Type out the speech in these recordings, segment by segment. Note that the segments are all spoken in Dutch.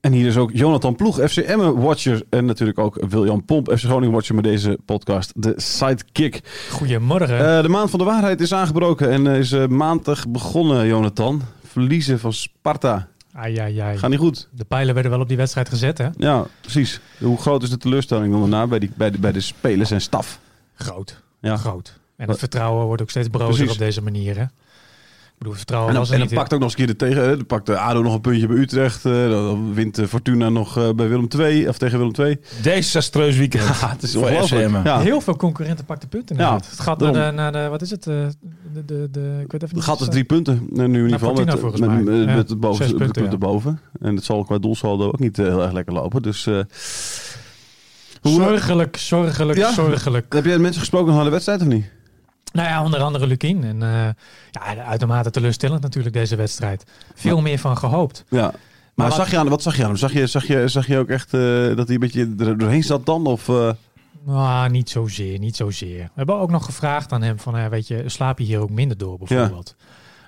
En hier is ook Jonathan Ploeg, FC Emmen Watcher. En natuurlijk ook William Pomp, FC Groningen Watcher met deze podcast, de Sidekick. Goedemorgen. Eh, de maand van de waarheid is aangebroken en is uh, maandag begonnen, Jonathan. Verliezen van Sparta. ai, ai, ai. Gaat niet goed. De pijlen werden wel op die wedstrijd gezet, hè? Ja, precies. Hoe groot is de teleurstelling dan daarna bij, die, bij, de, bij de spelers en staf? Groot. Ja. Groot. En het vertrouwen wordt ook steeds brozer op deze manier, hè? Ik bedoel, vertrouwen En dan, was er en dan niet. pakt ook nog eens een keer de tegen. hè. Dan pakt de ADO nog een puntje bij Utrecht. eh, Dan wint eh, Fortuna nog eh, bij Willem II. Of tegen Willem II. Desastreus weekend. Ja, het is voor ongelooflijk. Ja. Heel veel concurrenten pakten punten Ja, het gaat naar de, naar de, wat is het? eh, De, de, de, ik weet even Het gaat dus drie punten. eh, Nu in ieder geval met, met, met, Ja, met de boven, de punten, ja. boven. En het zal qua doelsaldo ook niet eh, heel erg lekker lopen. Dus eh, hoe, Zorgelijk, zorgelijk, Ja? zorgelijk. heb jij mensen gesproken na de wedstrijd of niet? Nou ja, onder andere Lukien. En eh, ja, uitermate teleurstellend natuurlijk deze wedstrijd. Veel meer van gehoopt. Ja. Maar, Maar wat- zag je aan, wat zag je aan hem? Zag je, zag je, zag je ook echt eh, dat hij een beetje er doorheen zat dan? Of, Nou, niet zozeer, niet zozeer. We hebben ook nog gevraagd aan hem van, weet je, slaap je hier ook minder door bijvoorbeeld?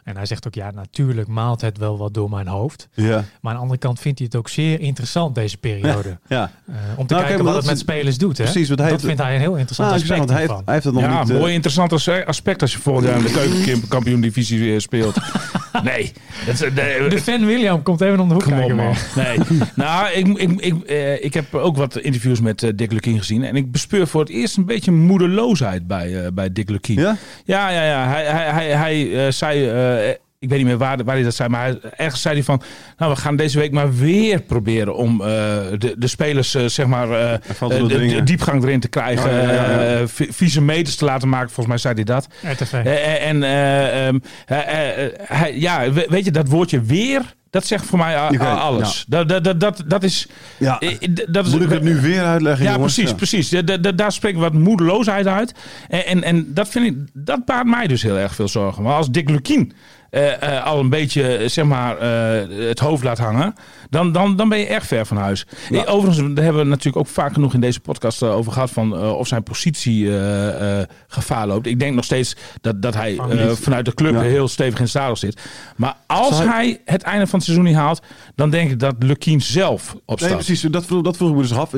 En hij zegt ook, ja, natuurlijk maalt het wel wat door mijn hoofd. ja. Maar aan de andere kant vindt hij het ook zeer interessant deze periode. ja. Eh, om te Nou, kijken wat het met spelers doet. Hè? precies, want hij dat heeft- vindt hij een heel interessant Nou, ik zeg, aspect want hij, heeft, hij heeft het nog Ja, niet... eh, mooi interessant as- aspect als je volgend jaar in de keukenkampioen divisie speelt. Nee, dat is, nee, De fan William komt even om de hoek Kom kijken. man. Nee. nou, ik, ik, ik, eh, ik heb ook wat interviews met eh, Dick Lukien gezien. En ik bespeur voor het eerst een beetje moedeloosheid bij, eh, bij Dick Lukien. ja? Ja, ja, ja. Hij, hij, hij, hij eh, zei, eh, ik weet niet meer waar, waar hij dat zei, maar ergens zei hij van, nou, we gaan deze week maar weer proberen om eh, de, de spelers, eh, zeg maar, eh, de, diepgang erin te krijgen, Oh, ja, ja, ja. eh, vi- vieze meters te laten maken. Volgens mij zei hij dat. RTV. Eh, en eh, ehm, eh, eh, hij- ja, we- weet je, dat woordje weer, dat zegt voor mij alles. Dat, dat, dat, dat, dat is... Ja. dat is Moet ik het nu weer uitleggen, ja, jongens? precies, precies. Da- da- da- daar spreekt wat moedeloosheid uit. En, en, en dat vind ik, dat baart mij dus heel erg veel zorgen. Maar als Dick Lukien eh, eh, al een beetje, zeg maar, eh, het hoofd laat hangen, dan, dan, dan ben je erg ver van huis. Overigens, daar hebben we natuurlijk ook vaak genoeg in deze podcast over gehad van eh, of zijn positie eh, eh, gevaar loopt. Ik denk nog steeds dat, dat hij eh, vanuit de club Ja. heel stevig in het zadel zit. Maar als hij- hij het einde van het seizoen niet haalt, dan denk ik dat Lukien zelf opstaat. Nee, precies. Dat vroeg, dat vroeg ik me dus af.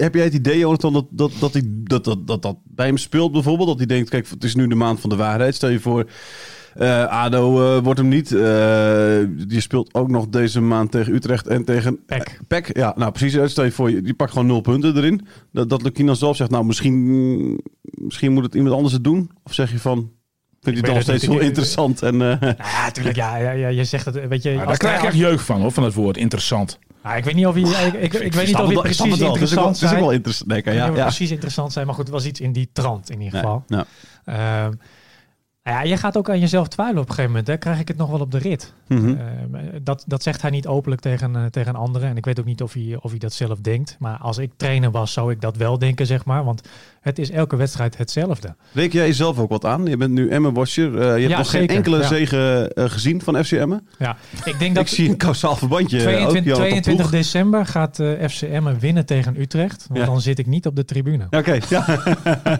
Heb jij het idee, Jonathan, dat dat, dat, hij, dat, dat, dat dat bij hem speelt bijvoorbeeld? Dat hij denkt, kijk, het is nu de maand van de waarheid. Stel je voor, eh, ADO eh, wordt hem niet. Eh, die speelt ook nog deze maand tegen Utrecht en tegen... Pek. Pek, ja. Nou, precies. Stel je voor, je, die pakt gewoon nul punten erin. Dat, dat Lukien dan zelf zegt, nou, misschien, misschien moet het iemand anders het doen. Of zeg je van... Vind je het nog steeds heel interessant? En, eh, Nou ja, natuurlijk. Ja, ja, ja, je zegt het, weet je. Daar als krijg ik echt jeugd van, hoor, van het woord interessant. Nou, ik weet niet of hij, ik, ik, ik, weet niet of snap precies het wel. Interessant Het is ook zijn. wel interessant. Nee, ja, ja. precies interessant zijn, maar goed, het was iets in die trant in ieder Nee, geval. ja. Nou ja, je gaat ook aan jezelf twijfelen op een gegeven moment. Hè. Krijg ik het nog wel op de rit? Mhm. Eh, dat, dat zegt hij niet openlijk tegen, eh, tegen anderen. En ik weet ook niet of hij, of hij dat zelf denkt. Maar als ik trainer was, zou ik dat wel denken, zeg maar. Want het is elke wedstrijd hetzelfde. Reken jij jezelf ook wat aan? Je bent nu Emmen-watcher. Eh, je hebt Ja, nog geen enkele ja. zege eh, gezien van FC Emmen. Ja, ik denk dat Ik zie een kausaal verbandje. eh, ook, 22, Johan, op de 22 ploeg. december gaat eh FCM winnen tegen Utrecht. Want Ja. dan zit ik niet op de tribune. Oké, ja.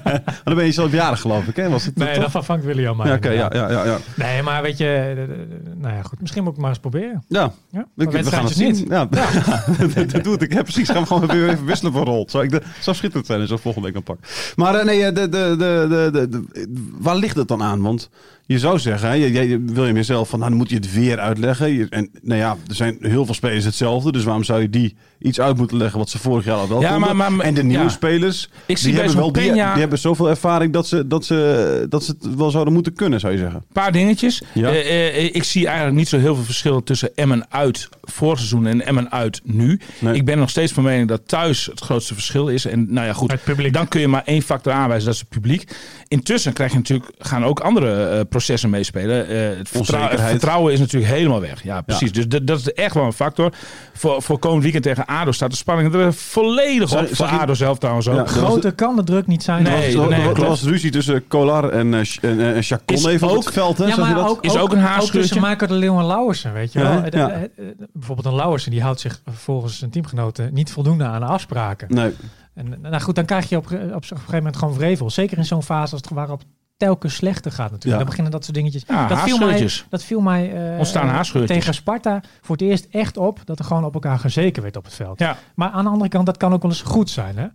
maar dan ben je zelf jarig geloof ik, hè? Was het Nee, toch? dat vervangt William Ja, ja, ja, ja, ja. Nee, maar weet je, eh, eh, nou ja, goed. Misschien moet ik maar eens proberen. Ja, Ja, we, gaan het zien. Ja. dat, doe. Ik heb precies. Gaan we gewoon weer even wisselen van rol. Zou, ik de, zou schitterend zijn als ik volgende week dan pak. Maar eh, nee, eh, de, de, de, de, de, de- waar ligt het dan aan? Want je zou zeggen, hè, jij, jij wil je mezelf van, nou, dan moet je het weer uitleggen. Je- en nou ja, er zijn heel veel spelers hetzelfde. Dus waarom zou je die iets uit moeten leggen wat ze vorig jaar al wel Ja, konden? maar- maar- en de nieuwe ja. spelers, Ik zie die, hebben wel, die, hebben zoveel ervaring dat ze, dat, ze, dat ze het wel zouden moeten kunnen, zou je zeggen. paar dingetjes. Ja. Eh, eh, ik zie eigenlijk niet zo heel veel verschil tussen Emmen uit voorseizoen en Emmen uit nu. Nee. Ik ben nog steeds van mening dat thuis het grootste verschil is. En nou ja, goed, dan kun je maar één factor aanwijzen, dat is het publiek. Intussen krijg je natuurlijk, gaan ook andere eh, processen meespelen. Eh, het, vertrou- het Onzekerheid. vertrouwen is natuurlijk helemaal weg. Ja, precies. Dus dat, dat is echt wel een factor. Voor, voor komend weekend tegen ADO staat de spanning er volledig op. zag Voor ADO zelf trouwens ook. Ja, was Groter kan de druk niet zijn. Nee, er was, er- er was ruzie tussen Kolar en, eh, en, en Chacon Is even op ook- het veld. Hè? Ja, maar dat? ook, Is ook een haarscheurtje? tussen Michael de Leeuw en Lauwersen, weet je Ja, wel. hè? De- Ja. de- de- bijvoorbeeld een Lauwersen, die houdt zich volgens zijn teamgenoten niet voldoende aan de afspraken. Nee. En nou goed, dan krijg je op, op, op een gegeven moment gewoon vrevel. Zeker in zo'n fase als het waarop telkens slechter gaat natuurlijk. Dan beginnen dat soort dingetjes. Dat, viel mij, dat viel mij eh, Ontstaan haarscheurtjes. tegen Sparta voor het eerst echt op dat er gewoon op elkaar gezeken werd op het veld. Maar aan de andere kant, dat kan ook wel eens goed zijn. Hè?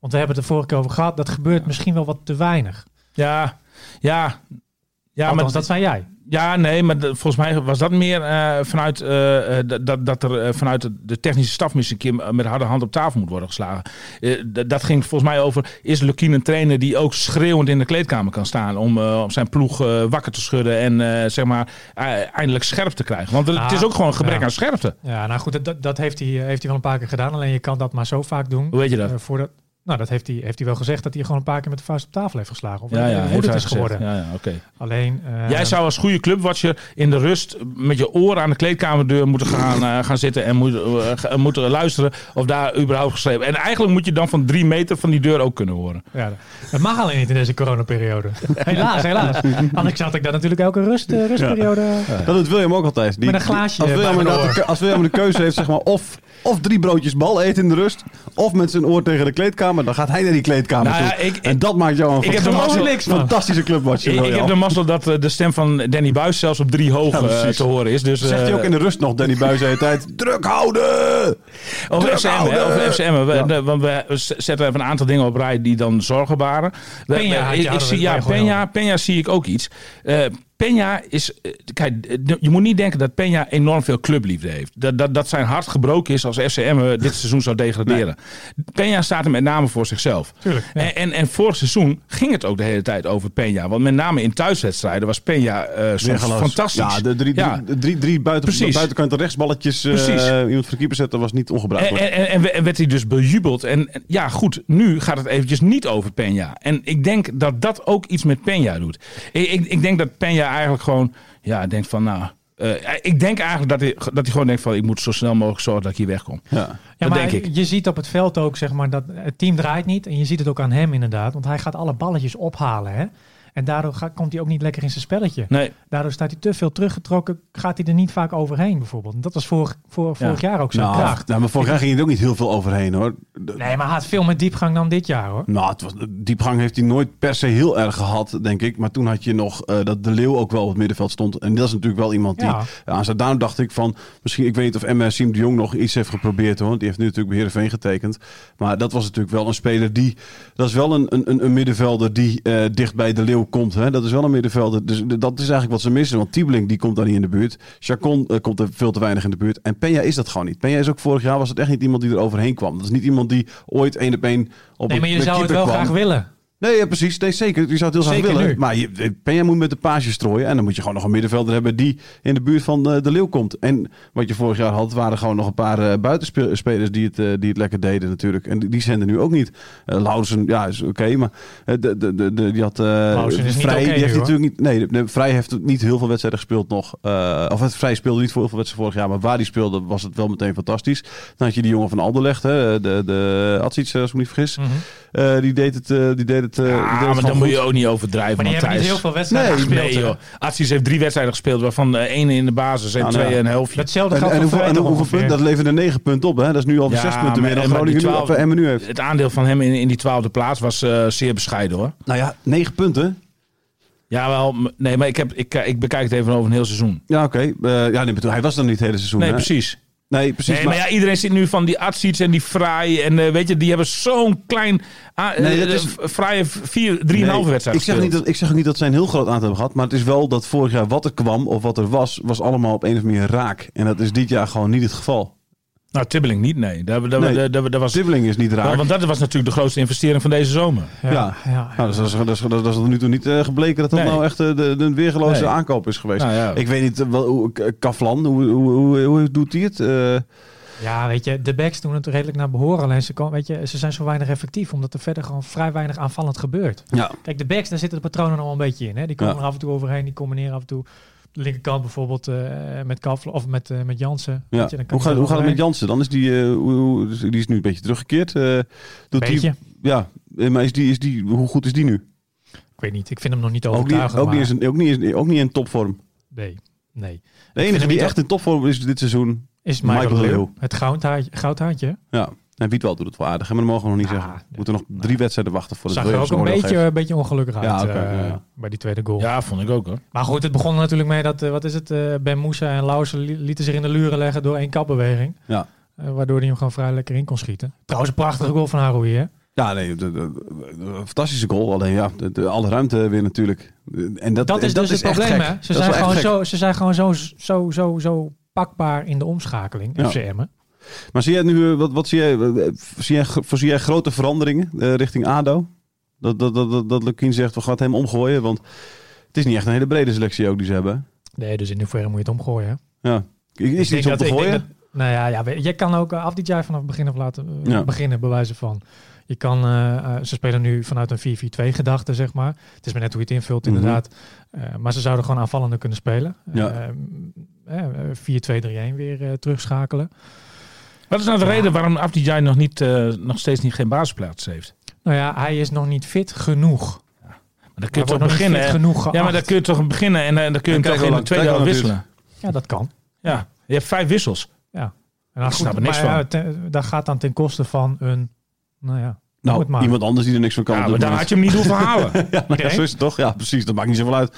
Want we hebben het er vorige keer over gehad. Dat gebeurt misschien wel wat te weinig. Ja, ja. Ja, Althans, maar dat zei jij. Ja, nee, maar de- volgens mij was dat meer eh, vanuit eh, eh, dat- dat, er vanuit de, technische staf misschien een keer met harde hand op tafel moet worden geslagen. Dat ging volgens mij over: is Lukien een trainer die ook schreeuwend in de kleedkamer kan staan om, om zijn ploeg wakker te schudden en zeg maar eh, eindelijk scherp te krijgen? Want het Ah, is ook gewoon een gebrek ja. aan scherpte. Ja, nou goed, dat- dat, heeft, hij, heeft hij wel een paar keer gedaan. Alleen je kan dat maar zo vaak doen. Hoe weet je dat? Voordat, nou, dat heeft hij, heeft hij wel gezegd dat hij gewoon een paar keer met de vuist op tafel heeft geslagen. Of Ja, ja, hoe het is geworden. Ja, ja, oké. Alleen. eh, Jij zou als goede clubwatcher in de rust met je oren aan de kleedkamerdeur moeten gaan, eh, gaan zitten en moet, eh, moeten luisteren of daar überhaupt geschreven. En eigenlijk moet je dan van drie meter van die deur ook kunnen horen. Ja, dat mag alleen niet in deze coronaperiode. helaas, helaas. Anders had ik daar natuurlijk elke rust, rustperiode. Dat doet William ook altijd. Die, Met een glaasje Als William, bij mijn inderdaad de, als William de keuze heeft, zeg maar, of, of drie broodjes bal eten in de rust, of met zijn oor tegen de kleedkamer, dan gaat hij naar die kleedkamer Nou ja, toe. ik- en dat maakt jou een ik heb er fantastische- mazzel- clubwatcher. Ik, heb de mazzel dat eh, de stem van Danny Buis zelfs op drie hoog Ja, eh, te horen is. Dus, Zegt hij eh, ook in de rust nog, Danny Buis de hele tijd, druk houden! Over Druk FCM, over FCM. We, Ja. de- want we zetten even een aantal dingen op rij die dan zorgen had je- ik, zie, ja, Peña, Peña zie ik ook iets. Peña is, eh, kijk, eh, je moet niet denken dat Peña enorm veel clubliefde heeft. Dat, dat, dat zijn hart gebroken is als FCM eh, dit seizoen zou degraderen. Peña staat er met name voor zichzelf. Tuurlijk, ja. En, en, en vorig seizoen ging het ook de hele tijd over Peña. Want met name in thuiswedstrijden was Peña eh, soms Weergaloos. fantastisch. Ja, de drie, Ja. drie, drie, drie buiten, Precies. buitenkant rechtsballetjes eh, Precies. iemand voor de keeper zetten was niet ongebruikelijk. en, en, en we- en werd hij dus bejubeld. En, en ja, goed, nu gaat het eventjes niet over Peña. En ik denk dat dat ook iets met Peña doet. Ik, ik, ik denk dat Peña eigenlijk gewoon, ja, denkt van, nou... eh, ik denk eigenlijk dat hij, dat hij gewoon denkt van... ik moet zo snel mogelijk zorgen dat ik hier wegkom. ja. Ja, dat maar denk ik. je ziet op het veld ook, zeg maar, dat het team draait niet. En je ziet het ook aan hem inderdaad. Want hij gaat alle balletjes ophalen, hè. En daardoor ga- komt hij ook niet lekker in zijn spelletje. Nee, Daardoor staat hij te veel teruggetrokken. Gaat hij er niet vaak overheen, bijvoorbeeld. En dat was vorig, voor, vorig jaar ook zijn Nou, kracht. nou, maar vorig jaar ging hij er ook niet heel veel overheen hoor. De- Nee, maar hij had veel meer diepgang dan dit jaar, hoor. Nou, het was, diepgang heeft hij nooit per se heel erg gehad, denk ik. Maar toen had je nog eh, dat De Leeuw ook wel op het middenveld stond. En dat is natuurlijk wel iemand die Ja. aan zijn daarom dacht ik van... Misschien, ik weet niet of Emma Siem de Jong nog iets heeft geprobeerd hoor. Want die heeft nu natuurlijk bij Heerenveen getekend. Maar dat was natuurlijk wel een speler die... Dat is wel een, een, een middenvelder die eh, dicht bij De Leeuw komt. Hè? Dat is wel een middenvelder. Dus dat is eigenlijk wat ze missen. Want Tiebeling die komt daar niet in de buurt. Chacon eh, komt er veel te weinig in de buurt. En Peña is dat gewoon niet. Peña is ook vorig jaar was het echt niet iemand die er overheen kwam. Dat is niet iemand die ooit één op één op Nee, een maar je zou het wel kwam. graag willen. Nee, ja, precies. Nee, zeker. Je zou het heel graag willen. nu. Maar je, Penja moet met de paasje strooien. En dan moet je gewoon nog een middenvelder hebben die in de buurt van eh, de Leeuw komt. En wat je vorig jaar had, waren gewoon nog een paar eh, buitenspelers die het, eh, die het lekker deden natuurlijk. En die, die zijn er nu ook niet. Eh Lauzen, ja, is oké. maar eh, de, de, de, die had... eh Lauzen is niet Vrij, die heeft nu, natuurlijk niet... Nee, de, Vrij heeft niet heel veel wedstrijden gespeeld nog. Eh, of het Vrij speelde niet voor heel veel wedstrijden vorig jaar. Maar waar die speelde was het wel meteen fantastisch. Dan had je die jongen van Anderlecht, hè, de, de als ik me niet vergis. Mhm. Eh, die deed het, eh, die deed het, eh, Ja, het maar gewoon dan moet goed. je ook niet overdrijven. Maar die hebben niet heel veel wedstrijden Nee, gespeeld. Nee joh. Atsies heeft drie wedstrijden gespeeld, waarvan eh, één in de basis en Nou, twee nou. een helftje. Hetzelfde En, geldt en voor en toch hoeveel punten? Dat leverde negen punten op. Hè? Dat is nu al Ja, zes punten maar- meer dan en maar Groningen nu, 12 of Emmen nu heeft. Het aandeel van hem in, in die twaalfde plaats was eh, zeer bescheiden hoor. Nou ja, negen punten. Ja, wel. Nee, maar ik, heb, ik, ik bekijk het even over een heel seizoen. Ja, oké. Eh, ja, nee, hij was er niet het hele seizoen. Nee, hè? precies. Nee, precies. Nee, maar ja, iedereen zit nu van die Atsiets en die Fraai. En eh, weet je, die hebben zo'n klein... ah, Nee, eh, dat is- eh, wedstrijden ik zeg, niet dat, ik zeg ook niet dat zij een heel groot aantal hebben gehad. Maar het is wel dat vorig jaar wat er kwam of wat er was, was allemaal op een of andere manier raak. En dat is dit jaar gewoon niet het geval. Nou, Tibbeling niet, nee. Dat, dat, Nee. dat, dat, was, Sibbeling is niet raak. want, want dat was natuurlijk de grootste investering van deze zomer. Ja, Ja. ja. Nou, dat, is, dat, is, dat, is, dat is tot nu toe niet eh, gebleken dat dat Nee. nou echt eh, de, de weergeloze Nee. aankoop is geweest. Nou ja. Ik weet niet, eh, wel, Kaflan, hoe, hoe, hoe, hoe doet hij het? Eh, Ja, weet je, de backs doen het redelijk naar behoren. Alleen ze, kan, weet je, ze zijn zo weinig effectief, omdat er verder gewoon vrij weinig aanvallend gebeurt. ja. Kijk, de backs, daar zitten de patronen al een beetje in. Hè? Die komen Ja. er af en toe overheen, die combineren af en toe. Linkerkant bijvoorbeeld eh, met Kavler of met, eh, met Jansen. Ja. Weet je, dan kan Hoe, gaat, hoe gaat het met. Jansen? Dan is die, eh, hoe, dus die is nu een beetje teruggekeerd. Doet Beetje. Die, ja, maar is die, is die, hoe goed is die nu? Ik weet niet, ik vind hem nog niet Ook niet, overtuigend. ook, niet maar- eens, ook, niet ook niet in topvorm. Nee, nee. De enige die echt in topvorm is dit seizoen. Is Michael Michael, Leeuw. Het goudhaantje. goudhaantje. Ja. En Wietwal doet het wel aardig, hè, maar dat mogen we nog niet Ah, zeggen. We moeten nog drie wedstrijden wachten voor het Zag er ook een beetje, een beetje ongelukkig uit Ja, eh, ja, ja. bij die tweede goal. Ja, vond ik ook hoor. Maar goed, het begon er natuurlijk mee dat, eh, wat is het, eh, Ben Moussa en Lausen li- lieten zich in de luren leggen door één kapbeweging. Ja. Waardoor hij hem gewoon vrij lekker in kon schieten. Trouwens, een prachtige goal van Haroui, hè? Ja, nee, de, de- de- de- fantastische goal. Alleen ja, de, de- alle ruimte weer natuurlijk. En dat, Dat is en dus het probleem, hè? Ze zijn, wel gewoon zo, ze zijn gewoon zo, zo, zo, zo pakbaar in de omschakeling, Ja. FCM'en. Maar zie jij nu, eh, wat, wat zie jij, eh, zie jij, voorzie jij grote veranderingen eh, richting ADO? Dat, dat, dat, dat, dat Lukien zegt, we gaan het hem omgooien. Want het is niet echt een hele brede selectie ook die ze hebben. Nee, dus in hoeverre moet je het omgooien, hè? Ja. Is er iets om te gooien? nou ja, ja, je kan ook uh, Afdijay vanaf het begin af laten Ja. beginnen, bewijzen van. Je kan, ze spelen nu vanuit een 4-4-2 gedachte, zeg maar. Het is maar net hoe je het invult, Mhm. inderdaad. Maar ze zouden gewoon aanvallender kunnen spelen. Ja. Eh, eh, 4-2-3-1 weer terugschakelen. Wat is nou de Ja. reden waarom Afdijay nog, niet, eh, nog steeds niet geen basisplaats heeft? Nou ja, hij is nog niet fit genoeg. Maar dan kun je toch beginnen. Ja, maar dan kun je toch beginnen en eh, dan kun je hem toch in de tweede helft wisselen. Ja, dat kan. Ja, je hebt vijf wissels. En dan snap er niks maar, van. ja, ten- dat gaat dan ten koste van een, nou ja, Nou, iemand anders die er niks van kan. Ja, maar moment. had je hem niet hoeven halen. Ja, nou ja, zo is het toch? Ja, precies. Dat maakt niet zoveel uit.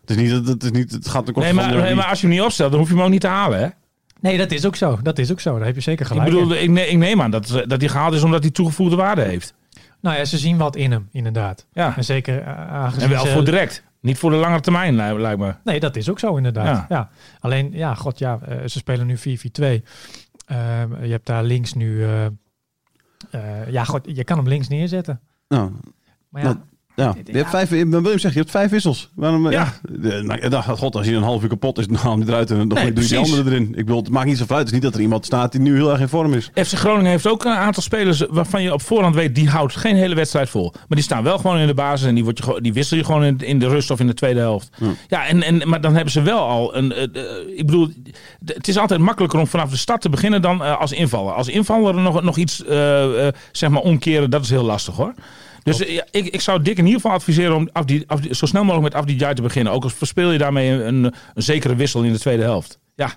Het is niet, het, het is niet, het gaat ten koste Nee, maar, nee, maar als je hem niet opstelt, dan hoef je hem ook niet te halen. Hè? Nee, dat is ook zo. Dat is ook zo. Daar heb je zeker Ik gelijk in. bedoel, ik, ne- ik neem aan dat, dat hij gehaald is omdat hij toegevoegde waarde heeft. Nou ja, ze zien wat in hem, inderdaad. Ja. En zeker uh, aangezien En wel ze- voor direct. Niet voor de langere termijn, li- lijkt me. Nee, dat is ook zo inderdaad. Ja. Ja. Alleen, ja, god ja, eh, ze spelen nu 4-4-2. Ehm, je hebt daar links nu... eh, eh, ja, god, je kan hem links neerzetten. Nou, Maar ja, Nou, ja. Je hebt vijf, William zegt, je hebt vijf wissels. Waarom, ja. Ja, nou, nou, god, als je een half uur kapot is, dan haal je eruit en dan Nee, doe je die andere erin. Ik bedoel, het maakt niet zoveel uit. Het is niet dat er iemand staat die nu heel erg in vorm is. FC Groningen heeft ook een aantal spelers waarvan je op voorhand weet, die houdt geen hele wedstrijd vol. Maar die staan wel gewoon in de basis en die, word je, die wissel je gewoon in, in de rust of in de tweede helft. Ja, en, en, maar dan hebben ze wel al een. eh, eh, ik bedoel, het is altijd makkelijker om vanaf de start te beginnen dan eh, als invaller. Als invaller nog, nog iets eh, eh, zeg maar omkeren, dat is heel lastig hoor. Dus ja, ik, ik zou Dick in ieder geval adviseren om Afdi, Afdi- zo snel mogelijk met Afdijay te beginnen. Ook al verspeel je daarmee een, een, een zekere wissel in de tweede helft. Ja,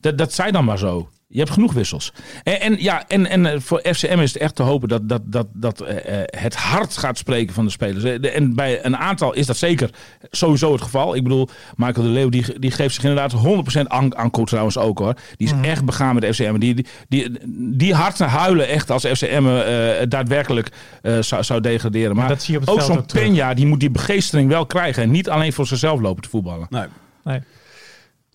dat, dat zij dan maar zo. Je hebt genoeg wissels. En, en, ja, en, en eh, voor FCM is het echt te hopen dat, dat, dat, dat eh, eh, het hart gaat spreken van de spelers. En bij een aantal is dat zeker sowieso het geval. Ik bedoel, Michael de Leeuw die, die geeft zich inderdaad 100% aan, Anko trouwens ook hoor. Die is echt begaan met FCM. Die, die, die, die harten huilen echt als FCM eh, daadwerkelijk eh, zou, zou degraderen. Maar dat zie je op het ook zo'n. Penja, die moet die begeestering wel krijgen. En niet alleen voor zichzelf lopen te voetballen. Nee. Nee.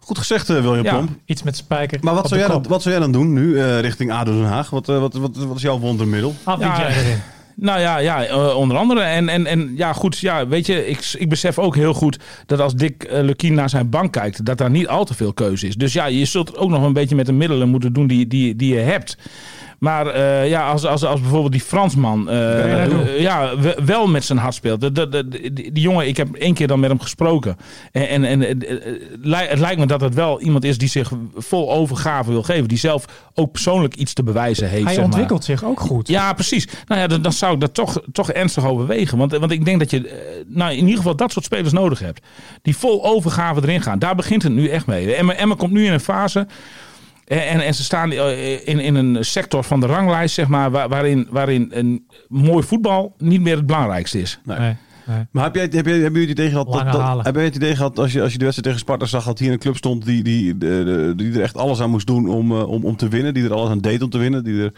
Goed gezegd, eh, William Ja. Pomp. iets met spijker Maar wat zou, jij dan, wat zou jij dan doen nu eh, richting ADO Den Haag? Wat, eh, wat, wat, wat is jouw wondermiddel? Ja, erin. Nou ja, ja onder andere. En, en, en ja, goed, ja, weet je, ik, ik besef ook heel goed dat als Dick uh, Lukien naar zijn bank kijkt, dat daar niet al te veel keuze is. Dus ja, je zult ook nog een beetje met de middelen moeten doen die, die, die je hebt. Maar uh, ja, als, als, als bijvoorbeeld die Fransman uh, uh, ja, wel met zijn hart speelt. De, de, de, die, die jongen, ik heb één keer dan met hem gesproken. En, en, en het lijkt me dat het wel iemand is die zich vol overgave wil geven. Die zelf ook persoonlijk iets te bewijzen heeft. Hij zeg ontwikkelt maar. zich ook goed. Ja, precies. Nou ja, dan, dan zou ik dat toch, toch ernstig overwegen. Want, want ik denk dat je nou, in ieder geval dat soort spelers nodig hebt. Die vol overgave erin gaan. Daar begint het nu echt mee. Emma, Emma komt nu in een fase... En, en ze staan in, in een sector van de ranglijst, zeg maar, waarin, waarin een mooi voetbal niet meer het belangrijkste is. Nee. nee. Nee. Maar heb jij, heb jij, hebben jullie het idee gehad, dat, dat, heb jij het idee gehad als je, als je de wedstrijd tegen Sparta zag, dat hier een club stond die, die, die, die er echt alles aan moest doen om, om, om te winnen, die er alles aan deed om te winnen, die er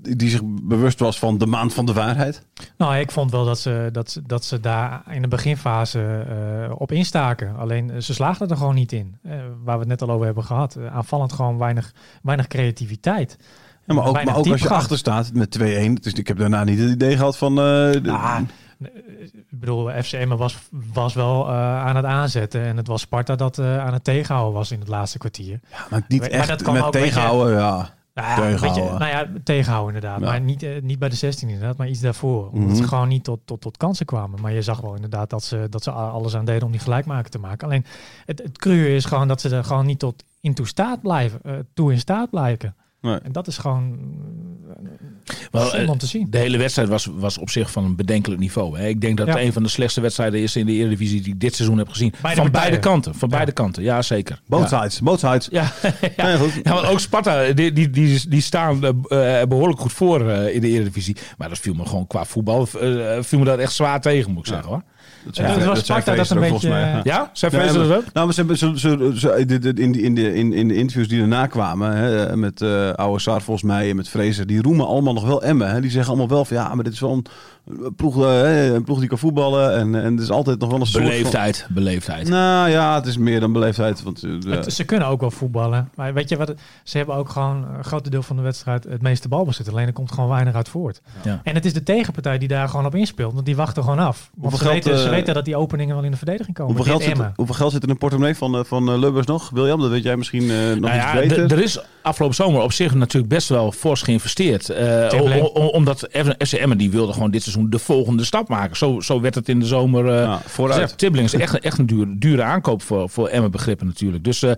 die zich bewust was van de maand van de waarheid? Nou, ik vond wel dat ze, dat, ze, dat ze daar in de beginfase uh, op instaken. Alleen ze slaagden er gewoon niet in. Uh, waar we het net al over hebben gehad. Uh, aanvallend gewoon weinig, weinig creativiteit. Ja, maar ook, maar ook als je achter staat met 2-1. Dus ik heb daarna niet het idee gehad van... Nou, ik bedoel, FCM was, was wel aan het aanzetten. En het was Sparta dat aan het tegenhouden was in het laatste kwartier. Ja, maar niet maar, echt maar met tegenhouden, ja. Nou ja, beetje, nou ja, tegenhouden inderdaad. Ja. Maar niet, uh, niet bij de 16 inderdaad, maar iets daarvoor. Omdat mm -hmm. ze gewoon niet tot, tot, tot kansen kwamen. Maar je zag wel inderdaad dat ze, dat ze alles aan deden om die gelijkmaker te maken. Alleen het, het cruur is gewoon dat ze er gewoon niet tot in toe staat blijven. Uh, toe in staat blijken. Nee. En dat is gewoon well, om te zien. De hele wedstrijd was, was op zich van een bedenkelijk niveau. Hè. Ik denk dat ja. het een van de slechtste wedstrijden is in de Eredivisie die ik dit seizoen heb gezien. Beide van beide kanten. Van ja. beide kanten, ja zeker. Both ja. sides, both sides. Ja, ja. ja, ja maar ook Sparta, die, die, die, die staan uh, behoorlijk goed voor uh, in de Eredivisie. Maar dat viel me gewoon qua voetbal, uh, viel me dat echt zwaar tegen moet ik zeggen hoor. Dat ja, het was Sparta dat een beetje... Mij, ja, zij vrezen ja, dat ook? Nou, maar ze, ze, ze, ze, in, de, in, de, in, in de interviews die erna kwamen, hè, met uh, Oude Saar volgens mij en met Vrezer, die roemen allemaal nog wel Emmen. Hè. Die zeggen allemaal wel van ja, maar dit is wel een ploeg, uh, een ploeg die kan voetballen. En, en het is altijd nog wel een soort Beleefdheid, van... beleefdheid. Nou ja, het is meer dan beleefdheid. Want, uh, het, ze kunnen ook wel voetballen. Maar weet je wat, ze hebben ook gewoon een groot deel van de wedstrijd het meeste balbezit. Alleen er komt gewoon weinig uit voort. Ja. En het is de tegenpartij die daar gewoon op inspeelt. Want die wachten gewoon af. Want ze, geld, weten, uh, ze weten dat die openingen wel in de verdediging komen. Hoeveel, geld zit, hoeveel geld zit er in een portemonnee van, van Lubbers nog? William, dat weet jij misschien nog nou iets ja, beter. Er is afgelopen zomer op zich natuurlijk best wel fors geïnvesteerd. omdat FCM die wilde gewoon dit seizoen de volgende stap maken. Zo, zo werd het in de zomer uh, vooruit. Tibbling is echt, echt een dure, dure aankoop voor, voor Emmen begrippen natuurlijk. Dus uh,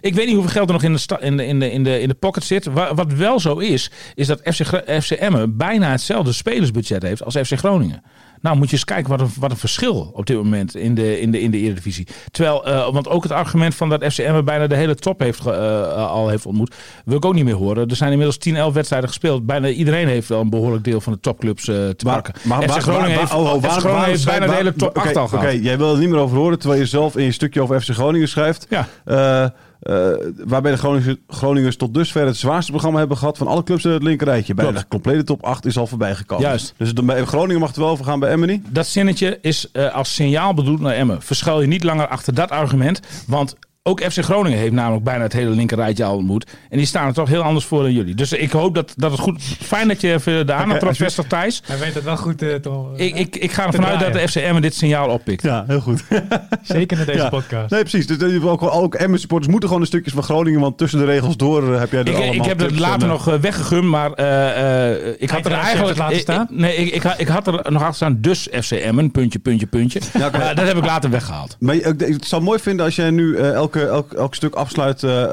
ik weet niet hoeveel geld er nog in de, sta, in de, in de, in de, in de pocket zit. Wa, wat wel zo is, is dat FC, FC Emmen bijna hetzelfde spelersbudget heeft als FC Groningen. Nou, moet je eens kijken wat een, wat een verschil op dit moment in de, in de, in de Eredivisie. Terwijl, uh, want ook het argument van dat FCM bijna de hele top heeft, uh, al heeft ontmoet, wil ik ook niet meer horen. Er zijn inmiddels 10, 11 wedstrijden gespeeld. Bijna iedereen heeft wel een behoorlijk deel van de topclubs uh, te maar, pakken. Maar, FC Groningen heeft, oh, waar, heeft bijna de hele top 8 okay, al gehad. Oké, okay, jij wil er niet meer over horen, terwijl je zelf in je stukje over FC Groningen schrijft. Ja. Uh, waarbij de Groningers, Groningers tot dusver het zwaarste programma hebben gehad van alle clubs in het linkerrijtje. Bij de complete top 8 is al voorbij gekomen. Juist. Dus de, Groningen mag er wel over gaan bij Emmen niet? Dat zinnetje is uh, als signaal bedoeld naar Emmen. Verschuil je niet langer achter dat argument. Want ook FC Groningen heeft namelijk bijna het hele linkerrijtje al ontmoet. En die staan er toch heel anders voor dan jullie. Dus ik hoop dat, dat het goed... Fijn dat je even de aandacht erop vestigt, Thijs. Hij weet het wel goed, uh, toch? Ik, ik, ik ga ervan uit dat de FCM dit signaal oppikt. Ja, heel goed. Zeker in deze ja. podcast. Nee, precies. Dus ook, ook Emmen-supporters moeten gewoon een stukjes van Groningen... want tussen de regels door uh, heb jij er ik, allemaal Ik heb het later en, nog weggegumd, maar uh, ik had er eigenlijk... laten staan? Ik, nee, ik, ik, ik, had er nog achter staan dus FCM, puntje, puntje, puntje. Ja, dat heb ik later weggehaald. Maar ik, ik zou mooi vinden als jij nu elke, elk, elk stuk afsluit. Uh, uh,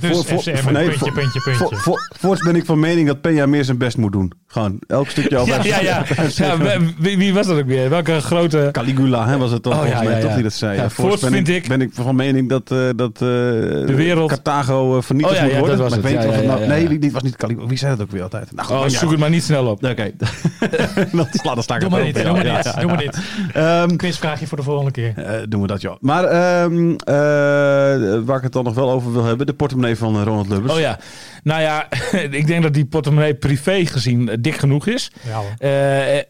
dus voor, voor, nee, puntje, puntje, puntje. Voor, voor, voorts ben ik van mening dat Peña meer zijn best moet doen. Gewoon elk stukje al. ja, ja, ja. ja wie, wie, was dat ook weer? Welke grote... Caligula hè, was het toch? Oh, volgens mij toch die dat zei. Ja, voorts ben vind ik, ben ik van mening dat, uh, dat de wereld... Carthago vernietigd oh, moet worden. Dat was maar het. ik weet Nee, die was niet Caligula. Wie zei dat ook weer altijd? Nou, oh, zoek het maar niet snel op. Oké. Dan sta ik Doe maar niet. Doe maar niet. Doe maar niet. Quizvraagje voor de volgende keer. Doen we dat, ja. Maar waar ik het dan nog wel over wil hebben, de portemonnee van Ronald Lubbers. Oh ja, nou ja, ik denk dat die portemonnee privé gezien uh, dik genoeg is. Ja,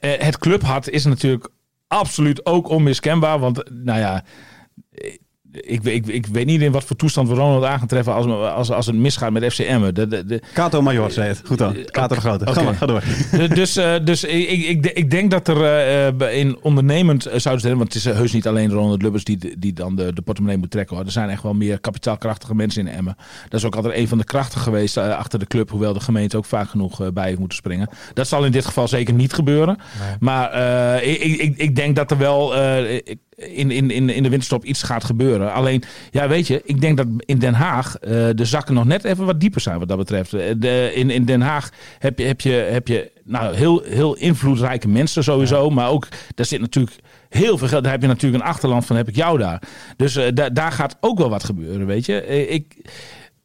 het clubhart is natuurlijk absoluut ook onmiskenbaar, want nou ja, ik, ik, ik weet niet in wat voor toestand we Ronald aan gaan treffen als, als, als het misgaat met FCM. De, de, de, Kato Major zei het. Goed dan. Kato de Grote. Ga, maar, ga door. dus dus, eh, dus ik, ik, ik denk dat er eh, eh, in ondernemend eh, zouden zijn, want het is eh, heus niet alleen Ronald Lubbers die, die dan de, de portemonnee moet trekken. Hoor. Er zijn echt wel meer kapitaalkrachtige mensen in Emmen. Dat is ook altijd een van de krachten geweest eh, achter de club, hoewel de gemeente ook vaak genoeg eh, bij heeft moeten springen. Dat zal in dit geval zeker niet gebeuren. Nee. Maar eh, ik, ik, ik denk dat er wel eh, ik- in, in, in, in de winterstop iets gaat gebeuren. Alleen, ja, weet je, ik denk dat in Den Haag eh, de zakken nog net even wat dieper zijn wat dat betreft. Eh, De, in, in Den Haag heb je, heb je, heb je nou, heel, heel invloedrijke mensen sowieso. Maar ook, daar zit natuurlijk heel veel geld. Daar heb je natuurlijk een achterland van, heb ik jou daar. Dus da- daar gaat ook wel wat gebeuren, weet je. Ik...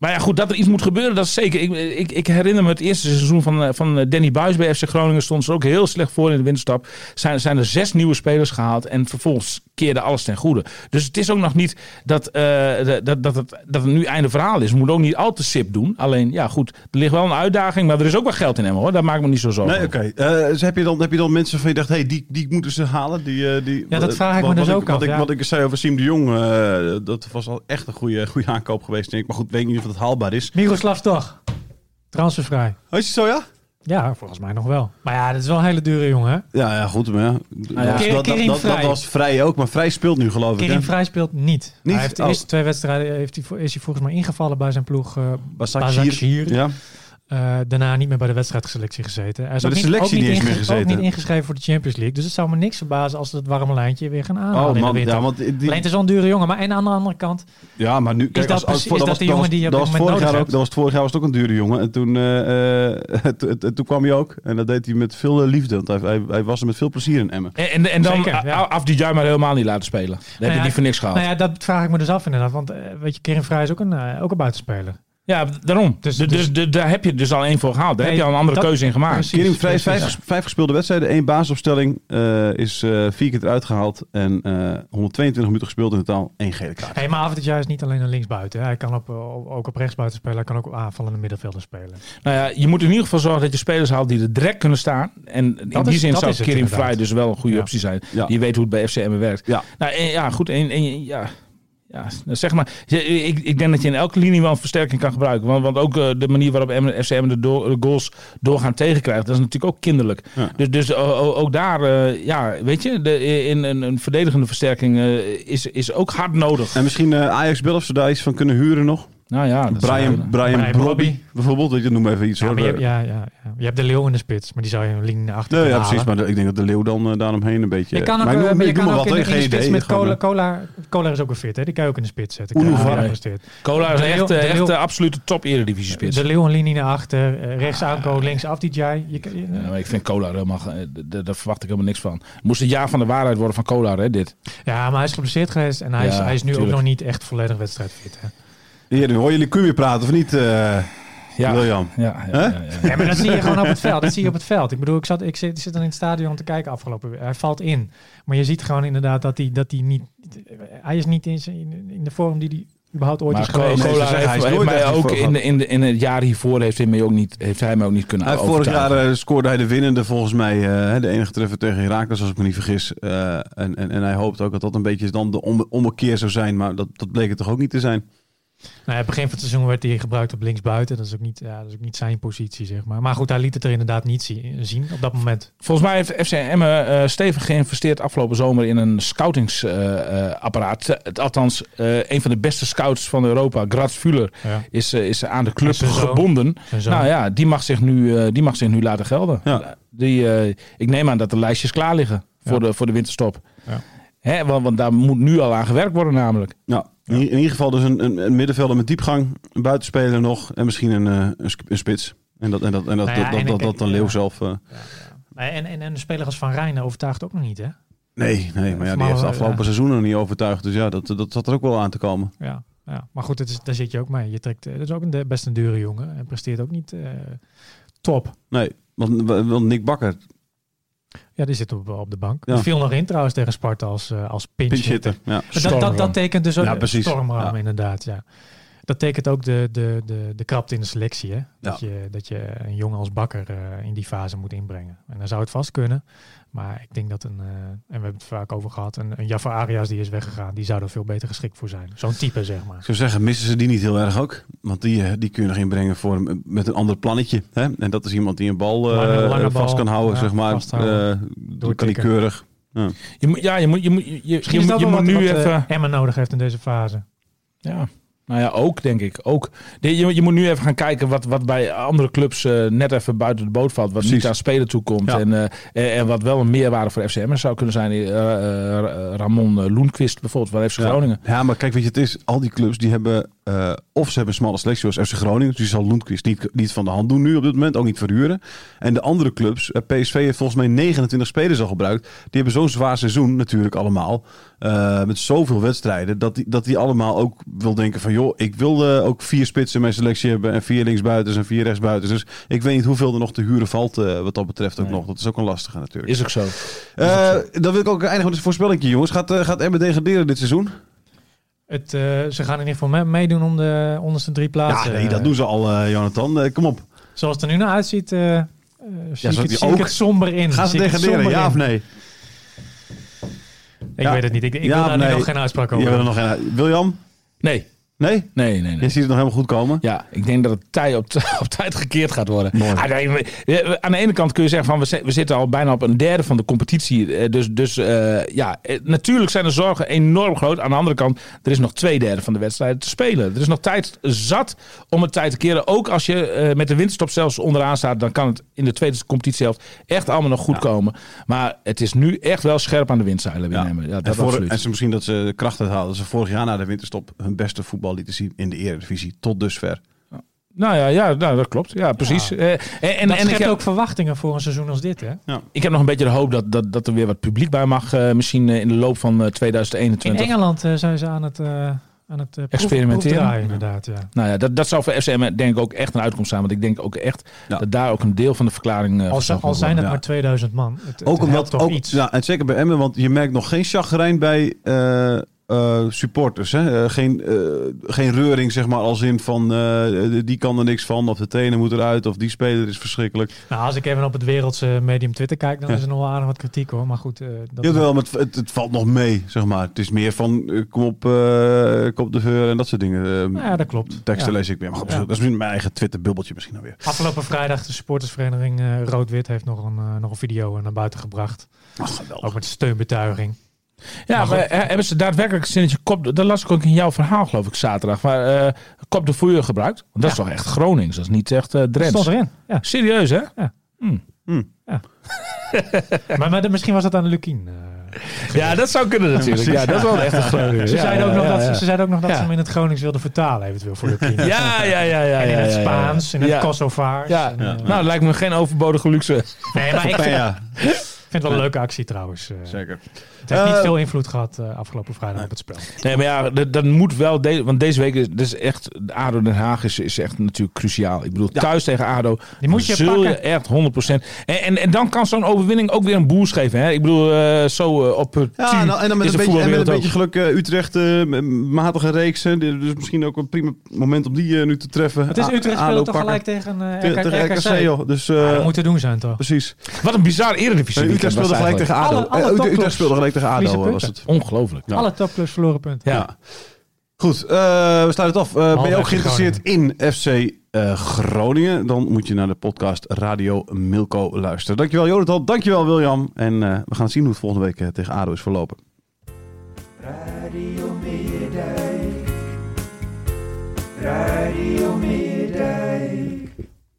Maar ja, goed, dat er iets moet gebeuren, dat is zeker. Ik, ik, ik herinner me het eerste seizoen van, eh, van Danny Buis bij FC Groningen. Stond ze ook heel slecht voor in de winterstap. Zijn, zijn er zes nieuwe spelers gehaald. En vervolgens keerde alles ten goede. Dus het is ook nog niet dat, eh, dat, dat, het, dat het nu einde verhaal is. We moeten ook niet al te sip doen. Alleen, ja, goed. Er ligt wel een uitdaging. Maar er is ook wel geld in hem hoor. Daar maak ik me niet zo zorgen Nee, oké. Eh, dus heb, je dan, heb je dan mensen van je dacht, hey, die, die moeten ze halen? Die, eh, die, Ja, dat vraag ik me wat, dus wat ook wat af, Ik, ja. Wat ik zei over Siem de Jong, eh, dat was al echt een goede, goede aankoop geweest, denk ik. Maar goed, weet ik niet of dat haalbaar is. Miroslav toch? Transfervrij. Oh, is het zo, ja? Ja, volgens mij nog wel. Maar ja, dat is wel een hele dure jongen. hè? Ja, ja goed. Maar ja. Ah, ja. Dat, Kering- dat, was vrij ook, maar vrij speelt nu geloof ik. Kering? Vrij speelt niet. Niet? Hij heeft de Oh. eerste twee wedstrijden heeft hij, is hij volgens mij ingevallen bij zijn ploeg uh, Başakşehir. Başakşehir. Ja. Eh, daarna niet meer bij de wedstrijdselectie gezeten. Hij is Bij ook de niet, ook selectie niet, niet eens meer gezeten. ook niet ingeschreven voor de Champions League. Dus het zou me niks verbazen als ze het warme lijntje weer gaan aanhalen Oh in de winter. ja, want die, Alleen het is wel een dure jongen. Maar aan de andere kant, ja, maar nu kijk, dat als, als, is dat was, de jongen was- die je op dat dit moment nodig hebt? dat was vorig jaar was het ook een dure jongen. En toen, eh, eh, toen- kwam hij ook. En dat deed hij met veel liefde. Want hij, hij, hij was er met veel plezier in Emmen. En, en, en dan Zeker, ja. a- af die maar helemaal niet laten spelen. Dan heb je ja, die voor niks gehad. nou ja, dat vraag ik me dus af inderdaad. Want weet je, Kering Vrij is ook een, ook een buitenspeler. Ja, daarom. Dus- Dus, dus, daar heb je dus al één voor gehaald. Daar Nee, heb je al een andere dat- keuze in gemaakt. Kering Vrij is vijf, precies. vijf gespeelde wedstrijden, één basisopstelling. eh, is eh, vier keer eruit gehaald. En eh, 122 minuten gespeeld in totaal. één gele kaart. Hey, maar toe is niet alleen een linksbuiten. Hij kan op, op- ook op rechtsbuiten spelen. Hij kan ook op aanvallende middenvelder spelen. Nou ja, je moet in ieder geval zorgen dat je spelers haalt die er direct kunnen staan. En in Dat die is- zin zou Kering. Vrij dus wel een goede Ja. optie zijn. Ja. Die weet hoe het bij FCM werkt. Ja. Nou, en, ja, goed. En, en, ja, ja, zeg maar. Ik, ik denk dat je in elke linie wel een versterking kan gebruiken. Want, want ook eh, de manier waarop FCM de, door- de goals doorgaan tegenkrijgt, dat is natuurlijk ook kinderlijk. Ja. Dus, dus ook daar, eh, ja, weet je, de, in een, een verdedigende versterking eh, is, is ook hard nodig. En misschien Ajax Bill of ze daar iets van kunnen huren nog. Nou ja, dat zou Brian. Brian, Brian Brobby bijvoorbeeld. Ik noem even iets Ja, hoor. je, hebt- ja, ja, ja. je hebt de leeuw in de spits. Maar die zou je een linie naar achter Nee, ja, precies. Maar de- ik denk dat de Leeuw dan eh, daaromheen een beetje... Je kan ook, maar ik eh, noem- maar je ik noem kan ook wat, in, de geen spits idee. met eh, Kolar, Kolar is ook een fit, hè? Die kan je ook in de spits zetten. Gepresteerd. Cola is De de Leeuw- echte absolute top eredivisie spits. De leeuw een linie naar achter. eh, rechts aankomen, links af DJ. Je, kan- je- Ja, maar ik vind Cola helemaal, eh, daar verwacht ik helemaal niks van. Moest het jaar van de waarheid worden van Cola, hè, dit. ja, maar hij is geblesseerd geweest. En hij, is, Ja, hij is nu ook nog niet echt volledig wedstrijdfit. Hè? Hier, nu hoor jullie weer praten of niet, eh Ja, William? ja, ja, ja, ja. Ja, maar dat zie je gewoon op het veld. Dat zie je op het veld. Ik bedoel, ik, zat, ik, zit, ik zit dan in het stadion te kijken afgelopen week. Hij valt in. Maar je ziet gewoon inderdaad dat hij, dat hij niet... Hij is niet in, zijn- in, de vorm die hij überhaupt ooit Maar is geweest. Cola heeft, hij is heeft nooit mij ook in, de, in, de, in het jaar hiervoor heeft hij mij ook niet, heeft hij mij ook niet kunnen Hij heeft vorig jaar eh, scoorde hij de winnende volgens mij. eh, de enige treffer tegen Herakles, als ik me niet vergis. Eh, en, en, en hij hoopt ook dat dat een beetje dan de om, ommekeer zou zijn. Maar dat, dat bleek het toch ook niet te zijn. Nou, ja, begin van het seizoen werd hij gebruikt op linksbuiten. Dat is ook niet, ja, dat is ook niet zijn positie, zeg maar. Maar goed, hij liet het er inderdaad niet zie- zien op dat moment. Volgens mij heeft FC Emmen eh, stevig geïnvesteerd afgelopen zomer in een scoutingsapparaat. althans, eh, een van de beste scouts van Europa, Graz Fuller, Ja. is, is aan de club gebonden. Nou ja, die mag zich nu, eh, die mag zich nu laten gelden. Ja. Die, eh, ik neem aan dat de lijstjes klaar liggen voor, Ja. de, voor de winterstop. Ja. Hè, want, want daar moet nu al aan gewerkt worden namelijk. Ja, in, in ieder geval dus een, een, een middenvelder met diepgang. Een buitenspeler nog. En misschien een, eh, een, een spits. En dat, en dat, en dat, Nou ja, dat, dat, en dat, ik- dat dan. Leeuw zelf... eh, En, en, en een speler als Van Rijn overtuigt ook nog niet, hè? nee, nee, maar ja, die heeft de afgelopen seizoen nog niet overtuigd. Dus ja, dat, dat zat er ook wel aan te komen. Ja, ja. maar goed, het is, daar zit je ook mee. Je trekt, eh, dat is ook een de- best een dure jongen. En presteert ook niet top. Nee, want, want Nick Bakker, Ja, die zit op, op de bank. Ja. Die viel nog in trouwens tegen Sparta als, eh, als pinch. pinch hitter. Ja. Dat, dat, dat tekent dus ook Ja, precies. stormram Ja. inderdaad, ja. Dat tekent ook de, de, de, de krapte in de selectie. Hè? Dat, je, dat je een jongen als bakker eh, in die fase moet inbrengen. En dan zou het vast kunnen. Maar ik denk dat een, eh, en we hebben het vaak over gehad, een, een Jafar Arias die is weggegaan, die zou er veel beter geschikt voor zijn. Zo'n type, zeg maar. Ik zou zeggen, missen ze die niet heel erg ook? Want die, eh, die kun je nog inbrengen voor, een- met een ander plannetje. Hè? En dat is iemand die een bal eh, Lange- lange bal, vast kan houden, ja, zeg maar. Eh, doe kan die keurig. Ja. Je moet, ja, je moet, je moet, je, je, Misschien moet nu wat, even. Emma nodig heeft in deze fase. Ja. Nou ja, ook denk ik. Ook. Je, je moet nu even gaan kijken wat, wat bij andere clubs eh, net even buiten de boot valt. Wat Precies. niet aan spelen toekomt. Ja. En, eh, en, en wat wel een meerwaarde voor FCM zou kunnen zijn. eh, Ramon Loenquist bijvoorbeeld van FC Groningen. Ja, maar kijk, weet je, het is, al die clubs die hebben, eh, of ze hebben een smalle selectie zoals FC Groningen, dus die zal Lundqvist niet, niet van de hand doen nu op dit moment, ook niet verhuren. En de andere clubs, eh, PSV heeft volgens mij 29 spelers al gebruikt, die hebben zo'n zwaar seizoen natuurlijk allemaal, eh, met zoveel wedstrijden, dat die, dat die allemaal ook wil denken van, joh, ik wil ook vier spitsen in mijn selectie hebben en vier linksbuitens en vier rechtsbuitens. Dus ik weet niet hoeveel er nog te huren valt wat dat betreft ook Nee. nog. Dat is ook een lastige natuurlijk. Is ook zo. Dan wil ik ook eindigen met een voorspelling, jongens. Gaat, gaat Emmen degraderen dit seizoen? Het, eh, ze gaan in ieder geval me- meedoen om de onderste drie plaatsen. Ja, nee, dat doen ze al, eh, Jonathan. Eh, kom op. Zoals het er nu naar uitziet, eh, eh, zie, zo ik het, die zie ik ook. het somber in. Gaan ze degraderen, ja in. of nee? Ik Ja. weet het niet. Ik, ik Ja wil daar nee? nog geen uitspraak Je over. wil er nog. William? Nee. Nee? Nee, nee, nee. Je ziet het nog helemaal goed komen? Ja, ik denk dat het tij op, op tijd gekeerd gaat worden. Ah, nee, we- we- aan de ene kant kun je zeggen van we, zi- we zitten al bijna op een derde van de competitie. Eh, Dus, dus eh, ja, eh, natuurlijk zijn de zorgen enorm groot. Aan de andere kant, er is nog twee derde van de wedstrijden te spelen. Er is nog tijd zat om het tijd te keren. Ook als je met de winterstop zelfs onderaan staat, dan kan het in de tweede competitie zelf echt allemaal nog goed komen. Maar het is nu echt wel scherp aan de windzeilen Ja. Ja, en, dat voor, absoluut. en ze misschien dat ze kracht uithalen. Dat ze vorig jaar na de winterstop hun beste voetbal lieten zien in de Eredivisie. Tot dusver. Nou ja, ja nou, dat klopt. Ja, precies. Eh, en, en, dat en ik heb, ook verwachtingen voor een seizoen als dit, hè? ik heb nog een beetje de hoop dat, dat, dat er weer wat publiek bij mag. eh, misschien eh, in de loop van eh, In 2021. Engeland eh, zijn ze aan het, eh, aan het proef- Experimenteren. inderdaad. Ja. Nou ja, dat, dat zou voor FCM denk ik ook echt een uitkomst zijn. Want ik denk ook echt Ja. dat daar ook een deel van de verklaring uh, Al, al zijn het ja. maar 2000 man. Het, het Ook helpt omdat, toch ook, iets. ja, en zeker bij Emmen, want je merkt nog geen chagrijn bij eh, eh, supporters. Hè? Eh, geen, eh, geen reuring, zeg maar, als in van die kan er niks van, of de trainer moet eruit, of die speler is verschrikkelijk. Nou, als ik even op het wereldse medium Twitter kijk, dan Ja. is er nog wel aardig wat kritiek hoor. Maar goed, dat Jawel, maar het, het, het valt nog mee, zeg maar. Het is meer van, kom op, kom op de veur en dat soort dingen. Eh, Nou ja, dat klopt. Teksten Ja. lees ik weer. Maar goed, Ja. dat is mijn eigen Twitter-bubbeltje misschien alweer. Afgelopen vrijdag de supportersvereniging Rood-Wit heeft nog een, nog een video naar buiten gebracht. Ach. Ook met steunbetuiging. Ja, Maar maar, goed. eh, hebben ze daadwerkelijk een zinnetje kop... Dat las ik ook in jouw verhaal, geloof ik, zaterdag. Maar eh, kop de voer gebruikt. Want dat is toch echt Gronings. Dat is niet echt eh Dat Drents. stond erin. Ja. Serieus, hè? maar, maar de- misschien was dat aan Lukien. eh. Ja, dat zou kunnen natuurlijk. Ja, dat is wel echt een Groninger. Ze Ja, zeiden ook ja, nog ja, dat, ja. ze, ze zeiden ook nog dat Ja. ze hem in het Gronings wilden vertalen, eventueel voor Lukien. Ja, ja, ja, ja. en in ja, het ja, ja. Spaans, in het Ja. Kosovaars. Ja. En, Nou, dat lijkt me geen overbodige luxe. nee, maar ik vind, ja, vind het wel een leuke actie trouwens. zeker. Het heeft niet Eh, veel invloed gehad eh, afgelopen vrijdag op het spel. Nee, maar ja, dat, dat moet wel. De, want deze week is, is echt. de ADO Den Haag is, is echt natuurlijk cruciaal. Ik bedoel, thuis tegen ADO. Die moet je zul je pakken. echt 100%. En, en, en dan kan zo'n overwinning ook weer een boost geven. Hè? Ik bedoel, eh, zo eh, op het. Ja, en dan, en dan met, is een beetje, en met een beetje geluk Utrecht, matige reeks. Dus misschien ook een prima moment om die nu te treffen. Het is Utrecht speelt toch gelijk tegen, eh Te- RK, tegen RKC, joh. Dus eh, Ja, dat moet te doen zijn toch? precies. Wat een bizar eredivisie. Utrecht speelde gelijk tegen ADO. Utrecht speelde gelijk tegen ADO, eh, was het. Ongelooflijk. Ja. Alle topclubs verloren punten. Ja. Goed, eh, we sluiten het af. Eh, ben je ook geïnteresseerd in FC eh, Groningen? Dan moet je naar de podcast Radio Milko luisteren. Dankjewel Jonathan, dankjewel William. En eh, we gaan zien hoe het volgende week tegen ADO is verlopen. Radio Meerdijk. Radio Meerdijk.